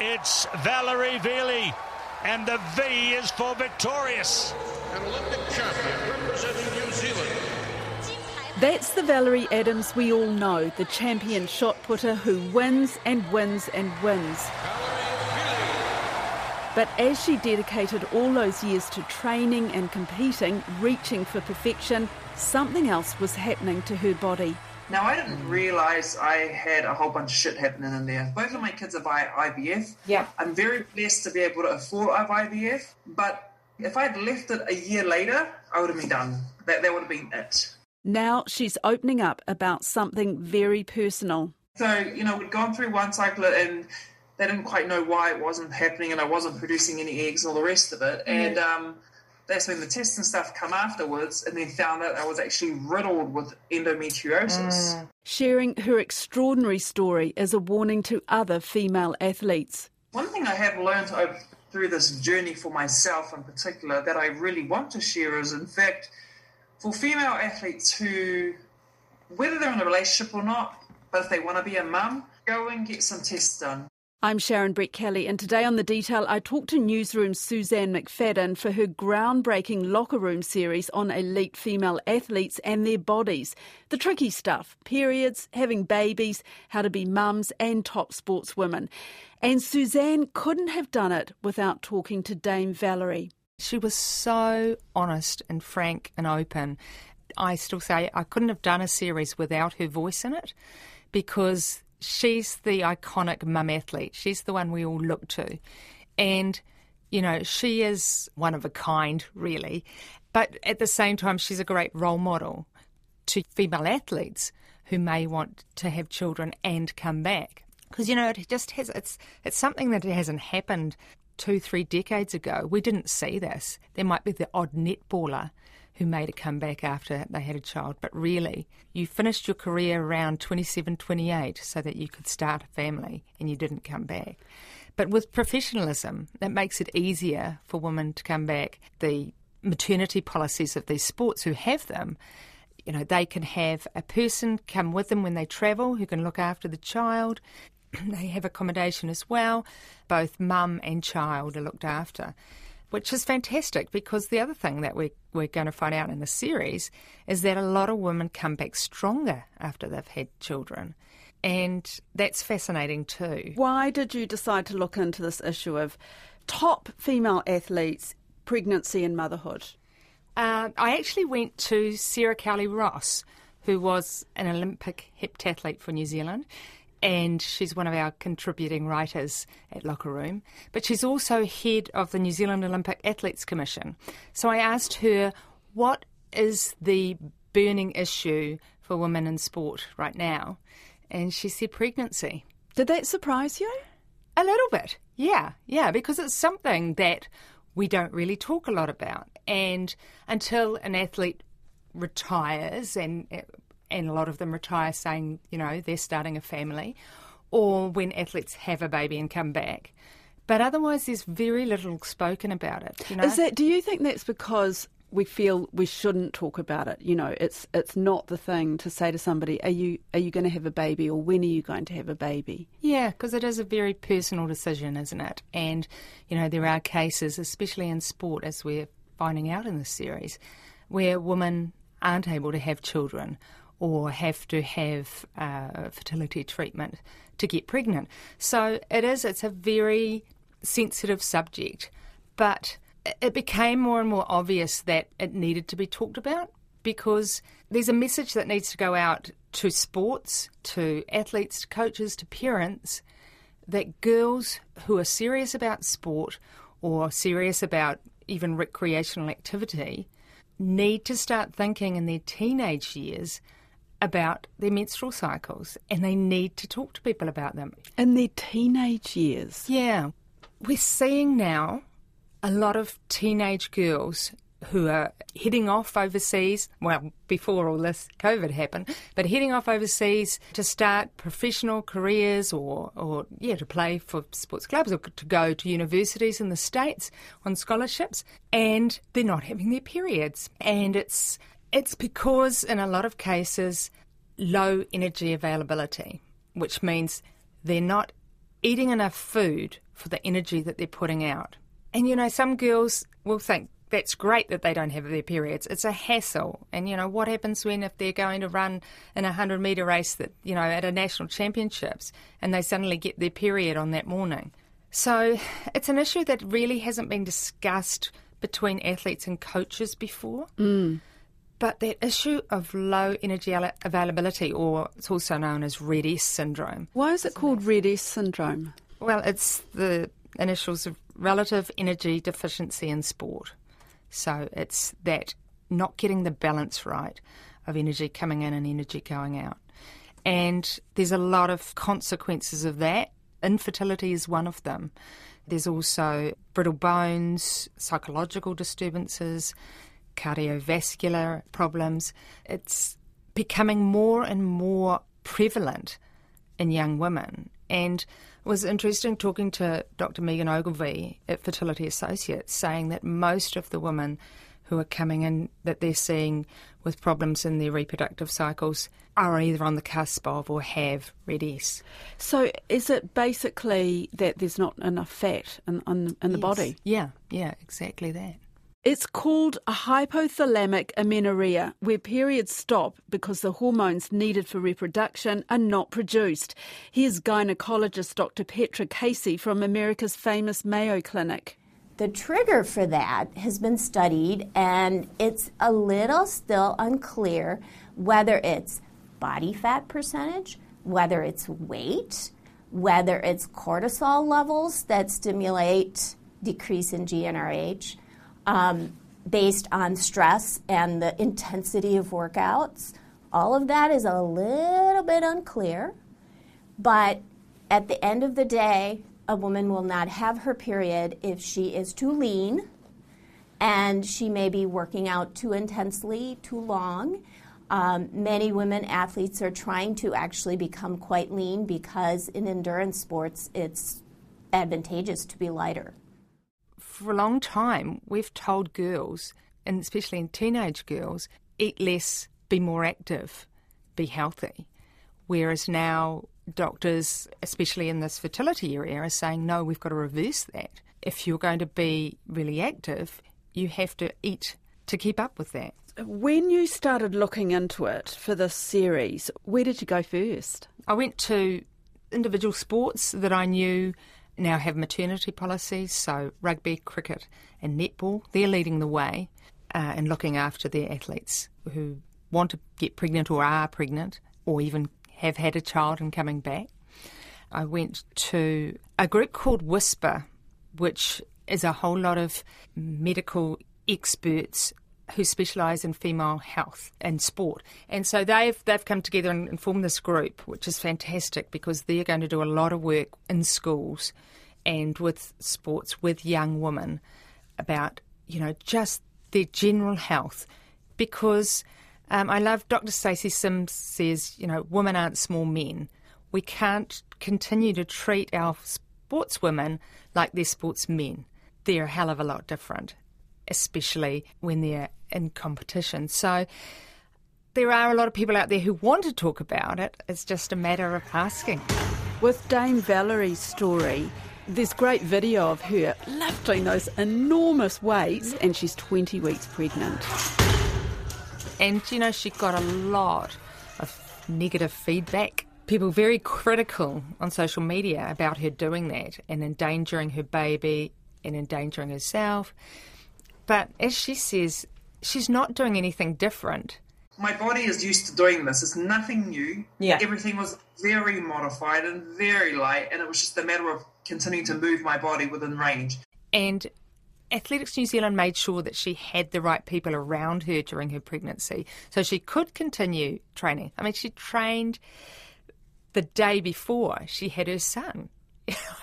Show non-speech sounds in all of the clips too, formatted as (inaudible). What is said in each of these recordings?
it's Valerie Vili, and the V is for victorious. An Olympic champion representing New Zealand. That's the Valerie Adams we all know, the champion shot putter who wins and wins and wins. But as she dedicated all those years to training and competing, reaching for perfection, something else was happening to her body. Now, I didn't realise I had a whole bunch of shit happening in there. Both of my kids are by IVF. Yeah. I'm very blessed to be able to afford IVF, but if I'd left it a year later, I would have been done. That, that would have been it. Now she's opening up about something very personal. So, you know, we'd gone through one cycle and they didn't quite know why it wasn't happening and I wasn't producing any eggs and all the rest of it. And um, that's when the tests and stuff come afterwards and then found out I was actually riddled with endometriosis. Mm. Sharing her extraordinary story as a warning to other female athletes. One thing I have learned through this journey for myself in particular that I really want to share is, in fact, for female athletes who, whether they're in a relationship or not, but if they want to be a mum, go and get some tests done. I'm Sharon Brettkelly, and today on The Detail, I talk to newsroom Suzanne McFadden for her groundbreaking LockerRoom series on elite female athletes and their bodies. The tricky stuff periods, having babies, how to be mums, and top sportswomen. And Suzanne couldn't have done it without talking to Dame Valerie. She was so honest and frank and open. I still say I couldn't have done a series without her voice in it because she's the iconic mum athlete. She's the one we all look to. And, you know, she is one of a kind, really. But at the same time, she's a great role model to female athletes who may want to have children and come back. Because, you know, it just has, it's, it's something that hasn't happened two, three decades ago. We didn't see this. There might be the odd netballer who made a comeback after they had a child, but really, you finished your career around 27, 28 so that you could start a family and you didn't come back. But with professionalism, that makes it easier for women to come back. The maternity policies of these sports who have them, you know, they can have a person come with them when they travel who can look after the child. (clears throat) they have accommodation as well. Both mum and child are looked after which is fantastic because the other thing that we, we're going to find out in the series is that a lot of women come back stronger after they've had children. And that's fascinating too. Why did you decide to look into this issue of top female athletes, pregnancy and motherhood? Uh, I actually went to Sarah Cowley Ross, who was an Olympic heptathlete for New Zealand and she's one of our contributing writers at LockerRoom. But she's also head of the New Zealand Olympic Athletes Commission. So I asked her, what is the burning issue for women in sport right now? And she said pregnancy. Did that surprise you? A little bit, yeah, yeah, because it's something that we don't really talk a lot about. And until an athlete retires and uh, and a lot of them retire saying, you know, they're starting a family, or when athletes have a baby and come back. But otherwise, there's very little spoken about it. You know? Is that? Do you think that's because we feel we shouldn't talk about it? You know, it's it's not the thing to say to somebody, "Are you are you going to have a baby?" or "When are you going to have a baby?" Yeah, because it is a very personal decision, isn't it? And you know, there are cases, especially in sport, as we're finding out in this series, where women aren't able to have children or have to have uh, fertility treatment to get pregnant. So it is, it's a very sensitive subject, but it became more and more obvious that it needed to be talked about because there's a message that needs to go out to sports, to athletes, to coaches, to parents that girls who are serious about sport or serious about even recreational activity need to start thinking in their teenage years about their menstrual cycles and they need to talk to people about them. In their teenage years? Yeah. We're seeing now a lot of teenage girls who are heading off overseas, well, before all this COVID happened, but heading off overseas to start professional careers or, or yeah, to play for sports clubs or to go to universities in the States on scholarships, and they're not having their periods. And it's it's because, in a lot of cases, low energy availability, which means they're not eating enough food for the energy that they're putting out. And you know, some girls will think that's great that they don't have their periods. It's a hassle. And you know, what happens when if they're going to run in a 100 metre race that, you know, at a national championships and they suddenly get their period on that morning? So it's an issue that really hasn't been discussed between athletes and coaches before. Mm. But that issue of low energy availability, or it's also known as RED-S syndrome. Why is it called RED-S syndrome? Well, it's the initials of relative energy deficiency in sport. So it's that not getting the balance right of energy coming in and energy going out. And there's a lot of consequences of that. Infertility is one of them. There's also brittle bones, psychological disturbances, cardiovascular problems. It's becoming more and more prevalent in young women. And it was interesting talking to Dr. Megan Ogilvie at Fertility Associates, saying that most of the women who are coming in that they're seeing with problems in their reproductive cycles are either on the cusp of or have RED-S. So is it basically that there's not enough fat in, in, in the Yes. body? Yeah, yeah, exactly that. It's called a hypothalamic amenorrhea, where periods stop because the hormones needed for reproduction are not produced. Here's gynecologist Dr. Petra Casey from America's famous Mayo Clinic. The trigger for that has been studied, and it's a little still unclear whether it's body fat percentage, whether it's weight, whether it's cortisol levels that stimulate decrease in GnRH um, based on stress and the intensity of workouts. All of that is a little bit unclear, but at the end of the day, a woman will not have her period if she is too lean and she may be working out too intensely, too long. Um, many women athletes are trying to actually become quite lean because in endurance sports it's advantageous to be lighter. For a long time, we've told girls, and especially in teenage girls, eat less, be more active, be healthy. Whereas now, doctors, especially in this fertility area, are saying, no, we've got to reverse that. If you're going to be really active, you have to eat to keep up with that. When you started looking into it for this series, where did you go first? I went to individual sports that I knew now have maternity policies, so rugby, cricket, and netball. They're leading the way uh, in looking after their athletes who want to get pregnant or are pregnant or even have had a child and coming back. I went to a group called WHISPA, which is a whole lot of medical experts who specialise in female health and sport. And so they've they've come together and, formed this group, which is fantastic because they're going to do a lot of work in schools and with sports with young women about you know just their general health because um, I love Dr. Stacy Sims says you know women aren't small men. We can't continue to treat our sportswomen like they're sportsmen. They're a hell of a lot different, especially when they're in competition. So there are a lot of people out there who want to talk about it. It's just a matter of asking. With Dame Valerie's story, there's great video of her lifting those enormous weights, and she's 20 weeks pregnant. And you know, she got a lot of negative feedback. People very critical on social media about her doing that and endangering her baby and endangering herself. But as she says, she's not doing anything different. My body is used to doing this. It's nothing new. Yeah. Everything was very modified and very light, and it was just a matter of continuing to move my body within range. And Athletics New Zealand made sure that she had the right people around her during her pregnancy so she could continue training. I mean, she trained the day before she had her son.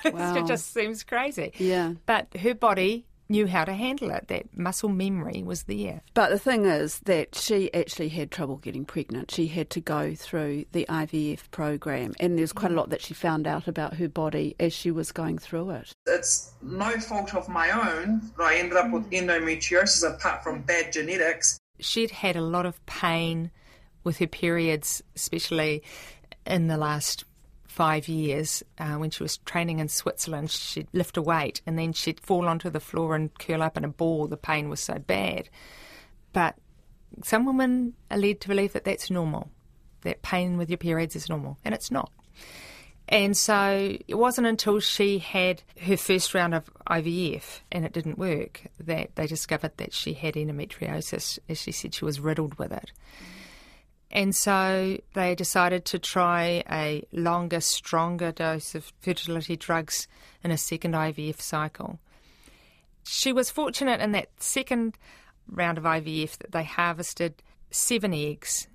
Wow. (laughs) it just seems crazy. Yeah. But her body knew how to handle it. That muscle memory was there. But the thing is that she actually had trouble getting pregnant. She had to go through the IVF program, and there's quite a lot that she found out about her body as she was going through it. It's no fault of my own that I ended up with mm. endometriosis apart from bad genetics. She'd had a lot of pain with her periods, especially in the last five years uh, when she was training in Switzerland. She'd lift a weight and then she'd fall onto the floor and curl up in a ball. The pain was so bad. But some women are led to believe that that's normal, that pain with your periods is normal, and it's not. And so it wasn't until she had her first round of IVF and it didn't work that they discovered that she had endometriosis. As she said, she was riddled with it. And so they decided to try a longer, stronger dose of fertility drugs in a second IVF cycle. She was fortunate in that second round of IVF that they harvested seven eggs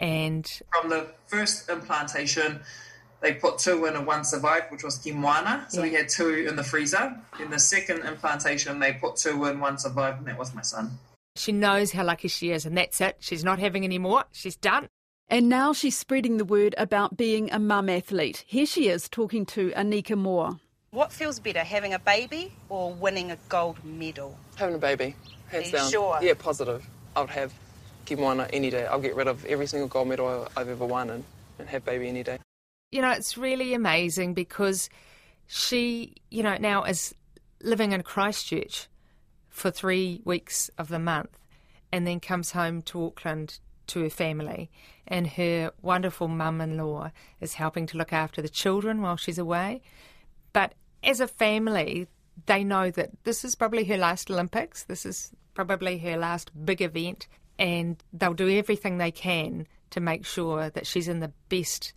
and From the first implantation, they put two in and one survived, which was Kimoana. So we had two in the freezer. In the second implantation, they put two in, one survived, and that was my son. She knows how lucky she is, and that's it. She's not having any more. She's done. And now she's spreading the word about being a mum athlete. Here she is talking to Anika Moa. What feels better, having a baby or winning a gold medal? Having a baby, hands you down. sure? Yeah, positive. I would have Kimoana any day. I'll get rid of every single gold medal I've ever won and, and have baby any day. You know, it's really amazing because she, you know, now is living in Christchurch for three weeks of the month and then comes home to Auckland to her family. And her wonderful mum in law is helping to look after the children while she's away. But as a family, they know that this is probably her last Olympics, this is probably her last big event, and they'll do everything they can to make sure that she's in the best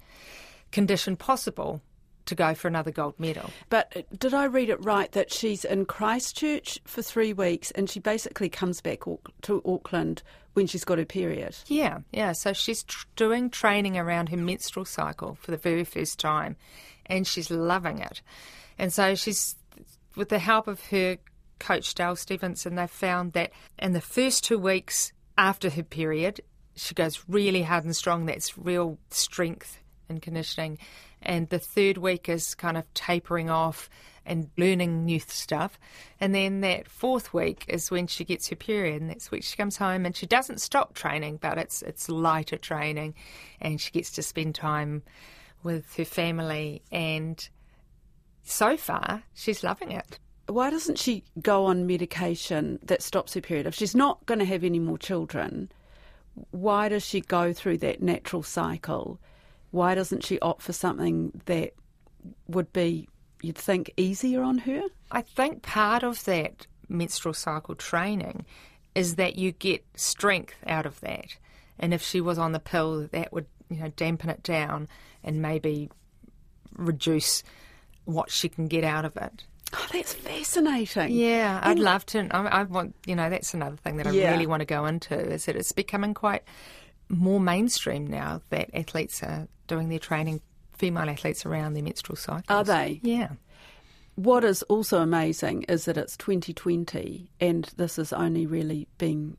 condition possible to go for another gold medal. But uh, did I read it right that she's in Christchurch for three weeks and she basically comes back to Auckland when she's got her period? Yeah, yeah. So she's tr- doing training around her menstrual cycle for the very first time, and she's loving it. And so she's, with the help of her coach, Dale Stevenson, they've found that in the first two weeks after her period, she goes really hard and strong. That's real strength and conditioning. And the third week is kind of tapering off and learning new stuff. And then that fourth week is when she gets her period, and that's when she comes home and she doesn't stop training, but it's it's lighter training, and she gets to spend time with her family. And so far, she's loving it. Why doesn't she go on medication that stops her period? If she's not going to have any more children, why does she go through that natural cycle? Why doesn't she opt for something that would be, you'd think, easier on her? I think part of that menstrual cycle training is that you get strength out of that. And if she was on the pill, that would you know dampen it down and maybe reduce what she can get out of it. Oh, that's fascinating. Yeah, I'd And- love to. I, I want you know that's another thing that I Yeah. really want to go into is that it's becoming quite more mainstream now that athletes are doing their training, female athletes around their menstrual cycles. Are they? Yeah. What is also amazing is that it's 2020 and this is only really being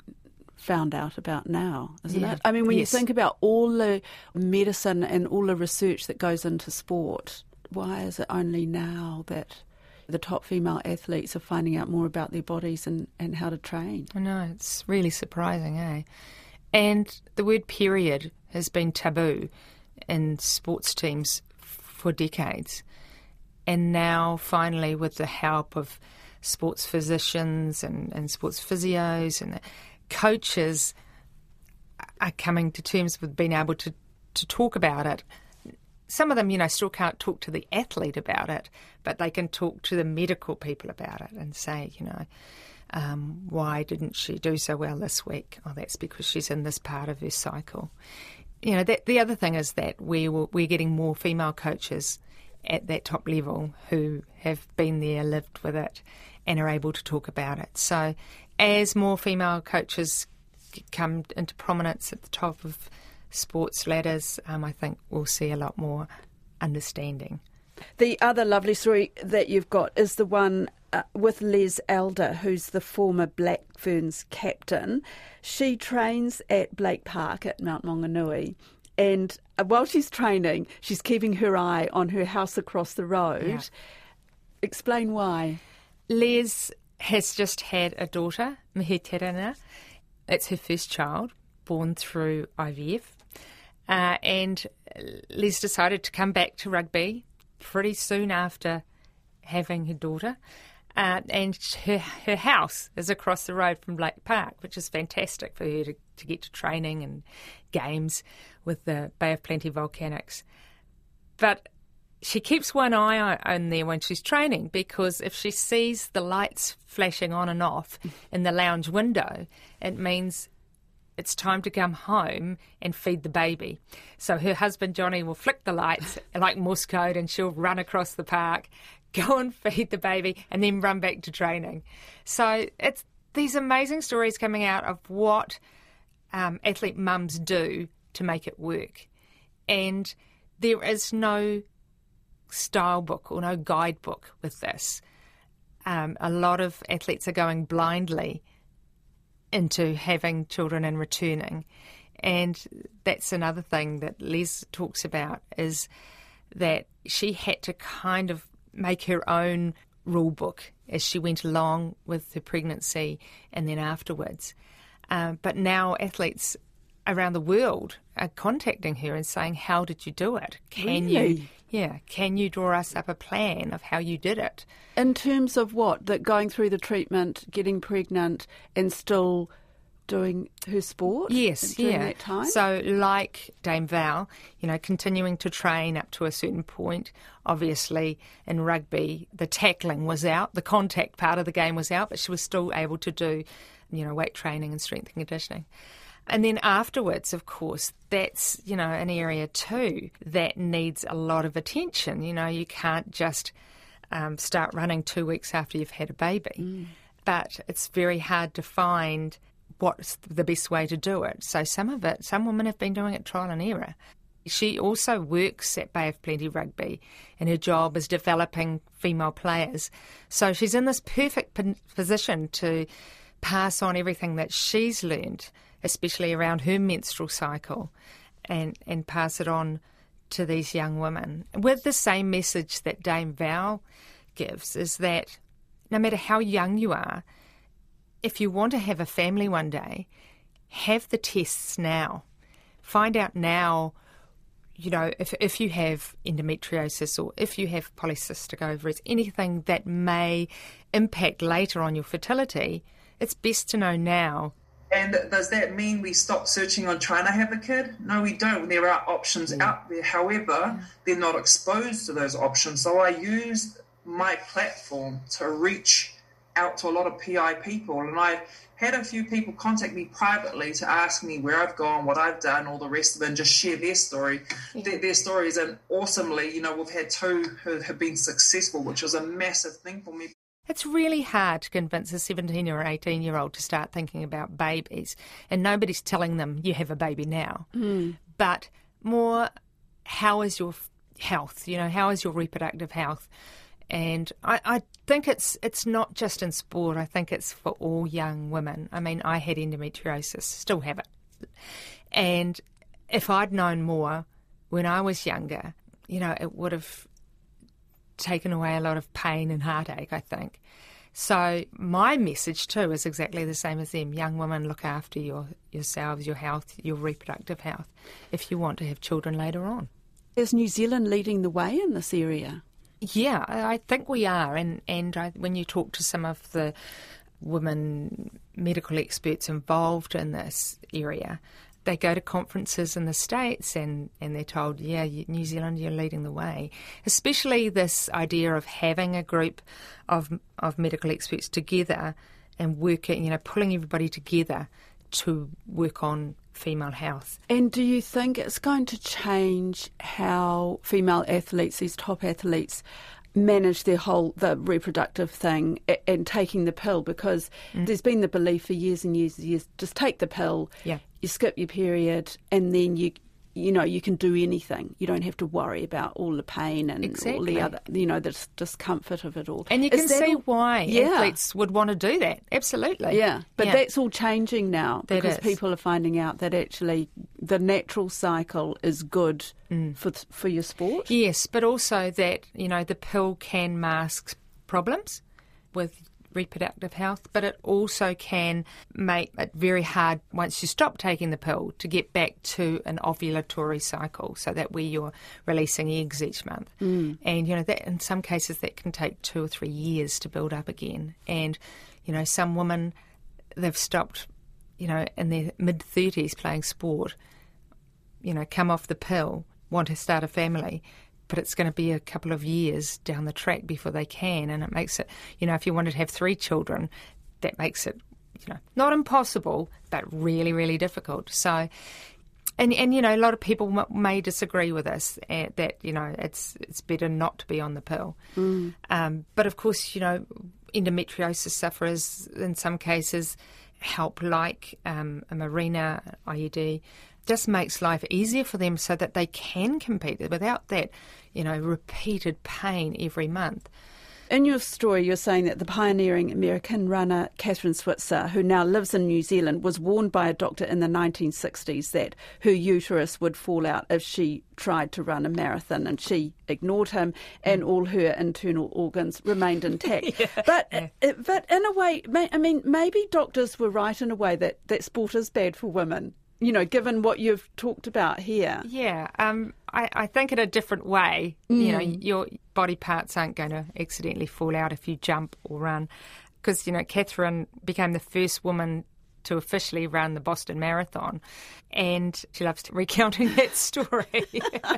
found out about now, isn't Yeah. it? I mean, when Yes. you think about all the medicine and all the research that goes into sport, why is it only now that the top female athletes are finding out more about their bodies and, and how to train? I know, it's really surprising, eh? And the word period has been taboo in sports teams for decades. And now, finally, with the help of sports physicians and, and sports physios and coaches, are coming to terms with being able to, to talk about it. Some of them, you know, still can't talk to the athlete about it, but they can talk to the medical people about it and say, you know, um, why didn't she do so well this week? Oh, that's because she's in this part of her cycle. You know, that, the other thing is that we will, we're getting more female coaches at that top level who have been there, lived with it, and are able to talk about it. So, as more female coaches come into prominence at the top of sports ladders, um, I think we'll see a lot more understanding. The other lovely story that you've got is the one uh, with Les Elder, who's the former Black Ferns captain. She trains at Blake Park at Mount Maunganui. And uh, while she's training, she's keeping her eye on her house across the road. Yeah. Explain why. Les has just had a daughter, Mihi Terana. It's her first child, born through IVF. Uh, and Liz decided to come back to rugby pretty soon after having her daughter. Uh, and her, her house is across the road from Lake Park, which is fantastic for her to, to get to training and games with the Bay of Plenty Volcanics. But she keeps one eye on there when she's training because if she sees the lights flashing on and off in the lounge window, it means it's time to come home and feed the baby. So her husband Johnny will flick the lights (laughs) like Morse code and she'll run across the park, (laughs) go and feed the baby, and then run back to training. So it's these amazing stories coming out of what um, athlete mums do to make it work. And there is no style book or no guidebook with this. Um, a lot of athletes are going blindly into having children and returning. And that's another thing that Les talks about is that she had to kind of make her own rule book as she went along with her pregnancy and then afterwards. Um, but now athletes around the world are contacting her and saying, "How did you do it? Can Really? you, yeah, can you draw us up a plan of how you did it?" In terms of what? That going through the treatment, getting pregnant, and still doing her sport? Yes, during yeah. that time? So, like Dame Val, you know, continuing to train up to a certain point. Obviously, in rugby, the tackling was out, the contact part of the game was out, but she was still able to do, you know, weight training and strength and conditioning. And then afterwards, of course, that's, you know, an area too that needs a lot of attention. You know, you can't just um, start running two weeks after you've had a baby. But it's very hard to find what's the best way to do it. So some of it, some women have been doing it trial and error. She also works at Bay of Plenty Rugby, and her job is developing female players. So she's in this perfect position to pass on everything that she's learned, especially around her menstrual cycle, and, and pass it on to these young women with the same message that Dame Val gives is that no matter how young you are, if you want to have a family one day, have the tests now. Find out now, you know, if, if you have endometriosis or if you have polycystic ovaries, anything that may impact later on your fertility, it's best to know now. And does that mean we stop searching on trying to have a kid? No, we don't. There are options mm. out there. However, they're not exposed to those options. So I use my platform to reach out to a lot of PI people. And I've had a few people contact me privately to ask me where I've gone, what I've done, all the rest of it, and just share their story, their, their stories. And awesomely, you know, we've had two who have been successful, which was a massive thing for me. It's really hard to convince a 17 or 18 year old to start thinking about babies, and nobody's telling them you have a baby now. Hmm. But more, how is your health? You know, how is your reproductive health? And I, I think it's it's not just in sport. I think it's for all young women. I mean, I had endometriosis, still have it, and if I'd known more when I was younger, you know, it would have taken away a lot of pain and heartache, I think. So my message too is exactly the same as them. Young women, look after your yourselves, your health, your reproductive health, if you want to have children later on. Is New Zealand leading the way in this area? Yeah, I think we are, and and I, when you talk to some of the women medical experts involved in this area, they go to conferences in the states and and they're told, yeah, New Zealand, you're leading the way. Especially this idea of having a group of of medical experts together and working, you know, pulling everybody together to work on female health. And do you think it's going to change how female athletes, these top athletes, manage their whole the reproductive thing and taking the pill? Because mm. there's been the belief for years and years and years, just take the pill, Yeah. you skip your period, and then you you know you can do anything. You don't have to worry about all the pain and all the other you know the discomfort of it all. And you Is can see all- why Yeah. athletes would want to do that. Absolutely. Yeah, but Yeah. that's all changing now That because is. people are finding out that actually the natural cycle is good Mm. for for your sport. Yes, but also that, you know, the pill can mask problems with reproductive health, but it also can make it very hard once you stop taking the pill to get back to an ovulatory cycle, so that where you're releasing eggs each month. Mm. And you know that in some cases that can take two or three years to build up again. And you know some women they've stopped, you know, in their mid thirties playing sport, you know, come off the pill, want to start a family but it's going to be a couple of years down the track before they can. And it makes it, you know, if you wanted to have three children, that makes it, you know, not impossible, but really, really difficult. So, and and you know, a lot of people m- may disagree with us uh, that you know it's it's better not to be on the pill. Mm. Um, but of course, you know, endometriosis sufferers in some cases help, like um, a Mirena IUD just makes life easier for them so that they can compete without that, you know, repeated pain every month. In your story, you're saying that the pioneering American runner Kathrine Switzer, who now lives in New Zealand, was warned by a doctor in the 1960s that her uterus would fall out if she tried to run a marathon, and she ignored him, and mm. all her internal organs remained intact. (laughs) yeah. But, yeah. but in a way, I mean, maybe doctors were right in a way that, that sport is bad for women you know, given what you've talked about here. Yeah, um, I, I, think in a different way. Mm. You know, mm. your body parts aren't going to accidentally fall out if you jump or run. Because, you know, Kathrine became the first woman to officially run the Boston Marathon. And she loves (laughs) recounting that story.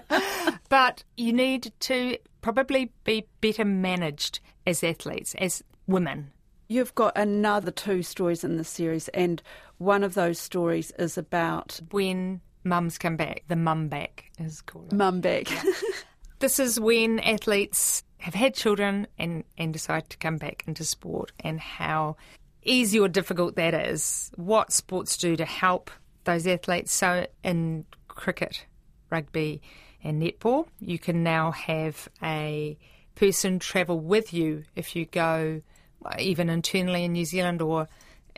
(laughs) but you need to probably be better managed as athletes, as women. You've got another two stories in the series, and one of those stories is about when mums come back. The mum back is called. Mum back. this is when athletes have had children and, and decide to come back into sport, and how easy or difficult that is. What sports do to help those athletes. So in cricket, rugby, and netball, you can now have a person travel with you if you go even internally in New Zealand or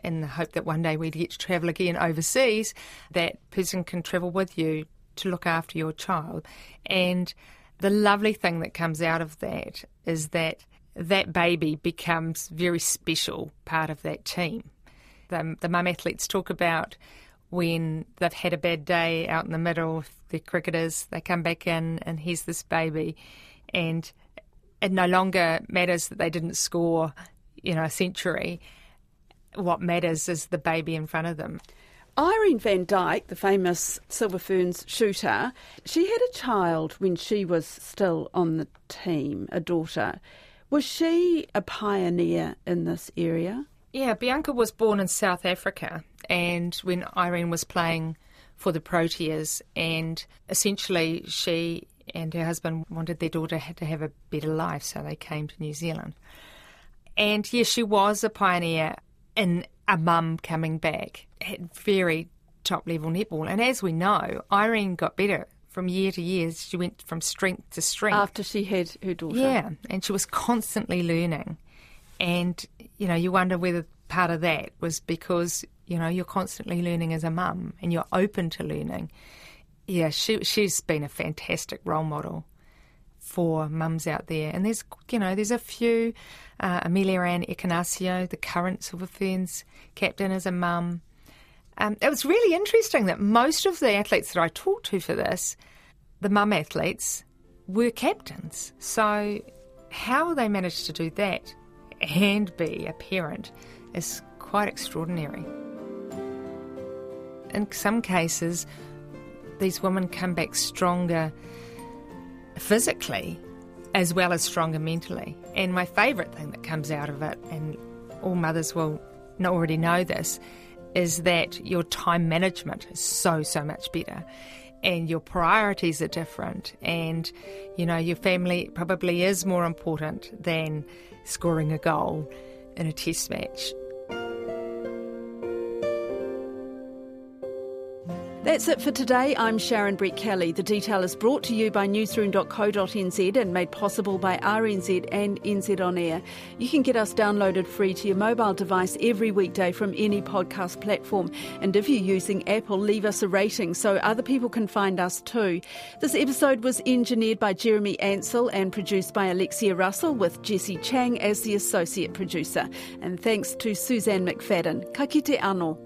in the hope that one day we'd get to travel again overseas, that person can travel with you to look after your child. And the lovely thing that comes out of that is that that baby becomes very special part of that team. The, the mum athletes talk about when they've had a bad day out in the middle, the cricketers, they come back in and here's this baby. And it no longer matters that they didn't score you know, a century, what matters is the baby in front of them. Irene van Dyk, the famous Silver Ferns shooter, she had a child when she was still on the team, a daughter. Was she a pioneer in this area? Yeah, Bianca was born in South Africa, and when Irene was playing for the Proteas, and essentially she and her husband wanted their daughter to have a better life, so they came to New Zealand. And yes, she was a pioneer in a mum coming back at very top level netball. And as we know, Irene got better from year to year. She went from strength to strength. After she had her daughter. Yeah, and she was constantly learning. And, you know, you wonder whether part of that was because, you know, you're constantly learning as a mum and you're open to learning. Yeah, she, she's been a fantastic role model for mums out there. And there's, you know, there's a few. Uh, Ameliaranne Ekenasio, the current Silver Ferns captain, is a mum. Um, it was really interesting that most of the athletes that I talked to for this, the mum athletes, were captains. So how they managed to do that and be a parent is quite extraordinary. In some cases, these women come back stronger physically as well as stronger mentally. And my favourite thing that comes out of it, and all mothers will already know this, is that your time management is so, so much better. And your priorities are different, and you know, your family probably is more important than scoring a goal in a test match. That's it for today. I'm Sharon Brettkelly. The detail is brought to you by newsroom.co.nz and made possible by RNZ and NZ On Air. You can get us downloaded free to your mobile device every weekday from any podcast platform. And if you're using Apple, leave us a rating so other people can find us too. This episode was engineered by Jeremy Ansell and produced by Alexia Russell with Jesse Chang as the associate producer. And thanks to Suzanne McFadden. Ka kite anō.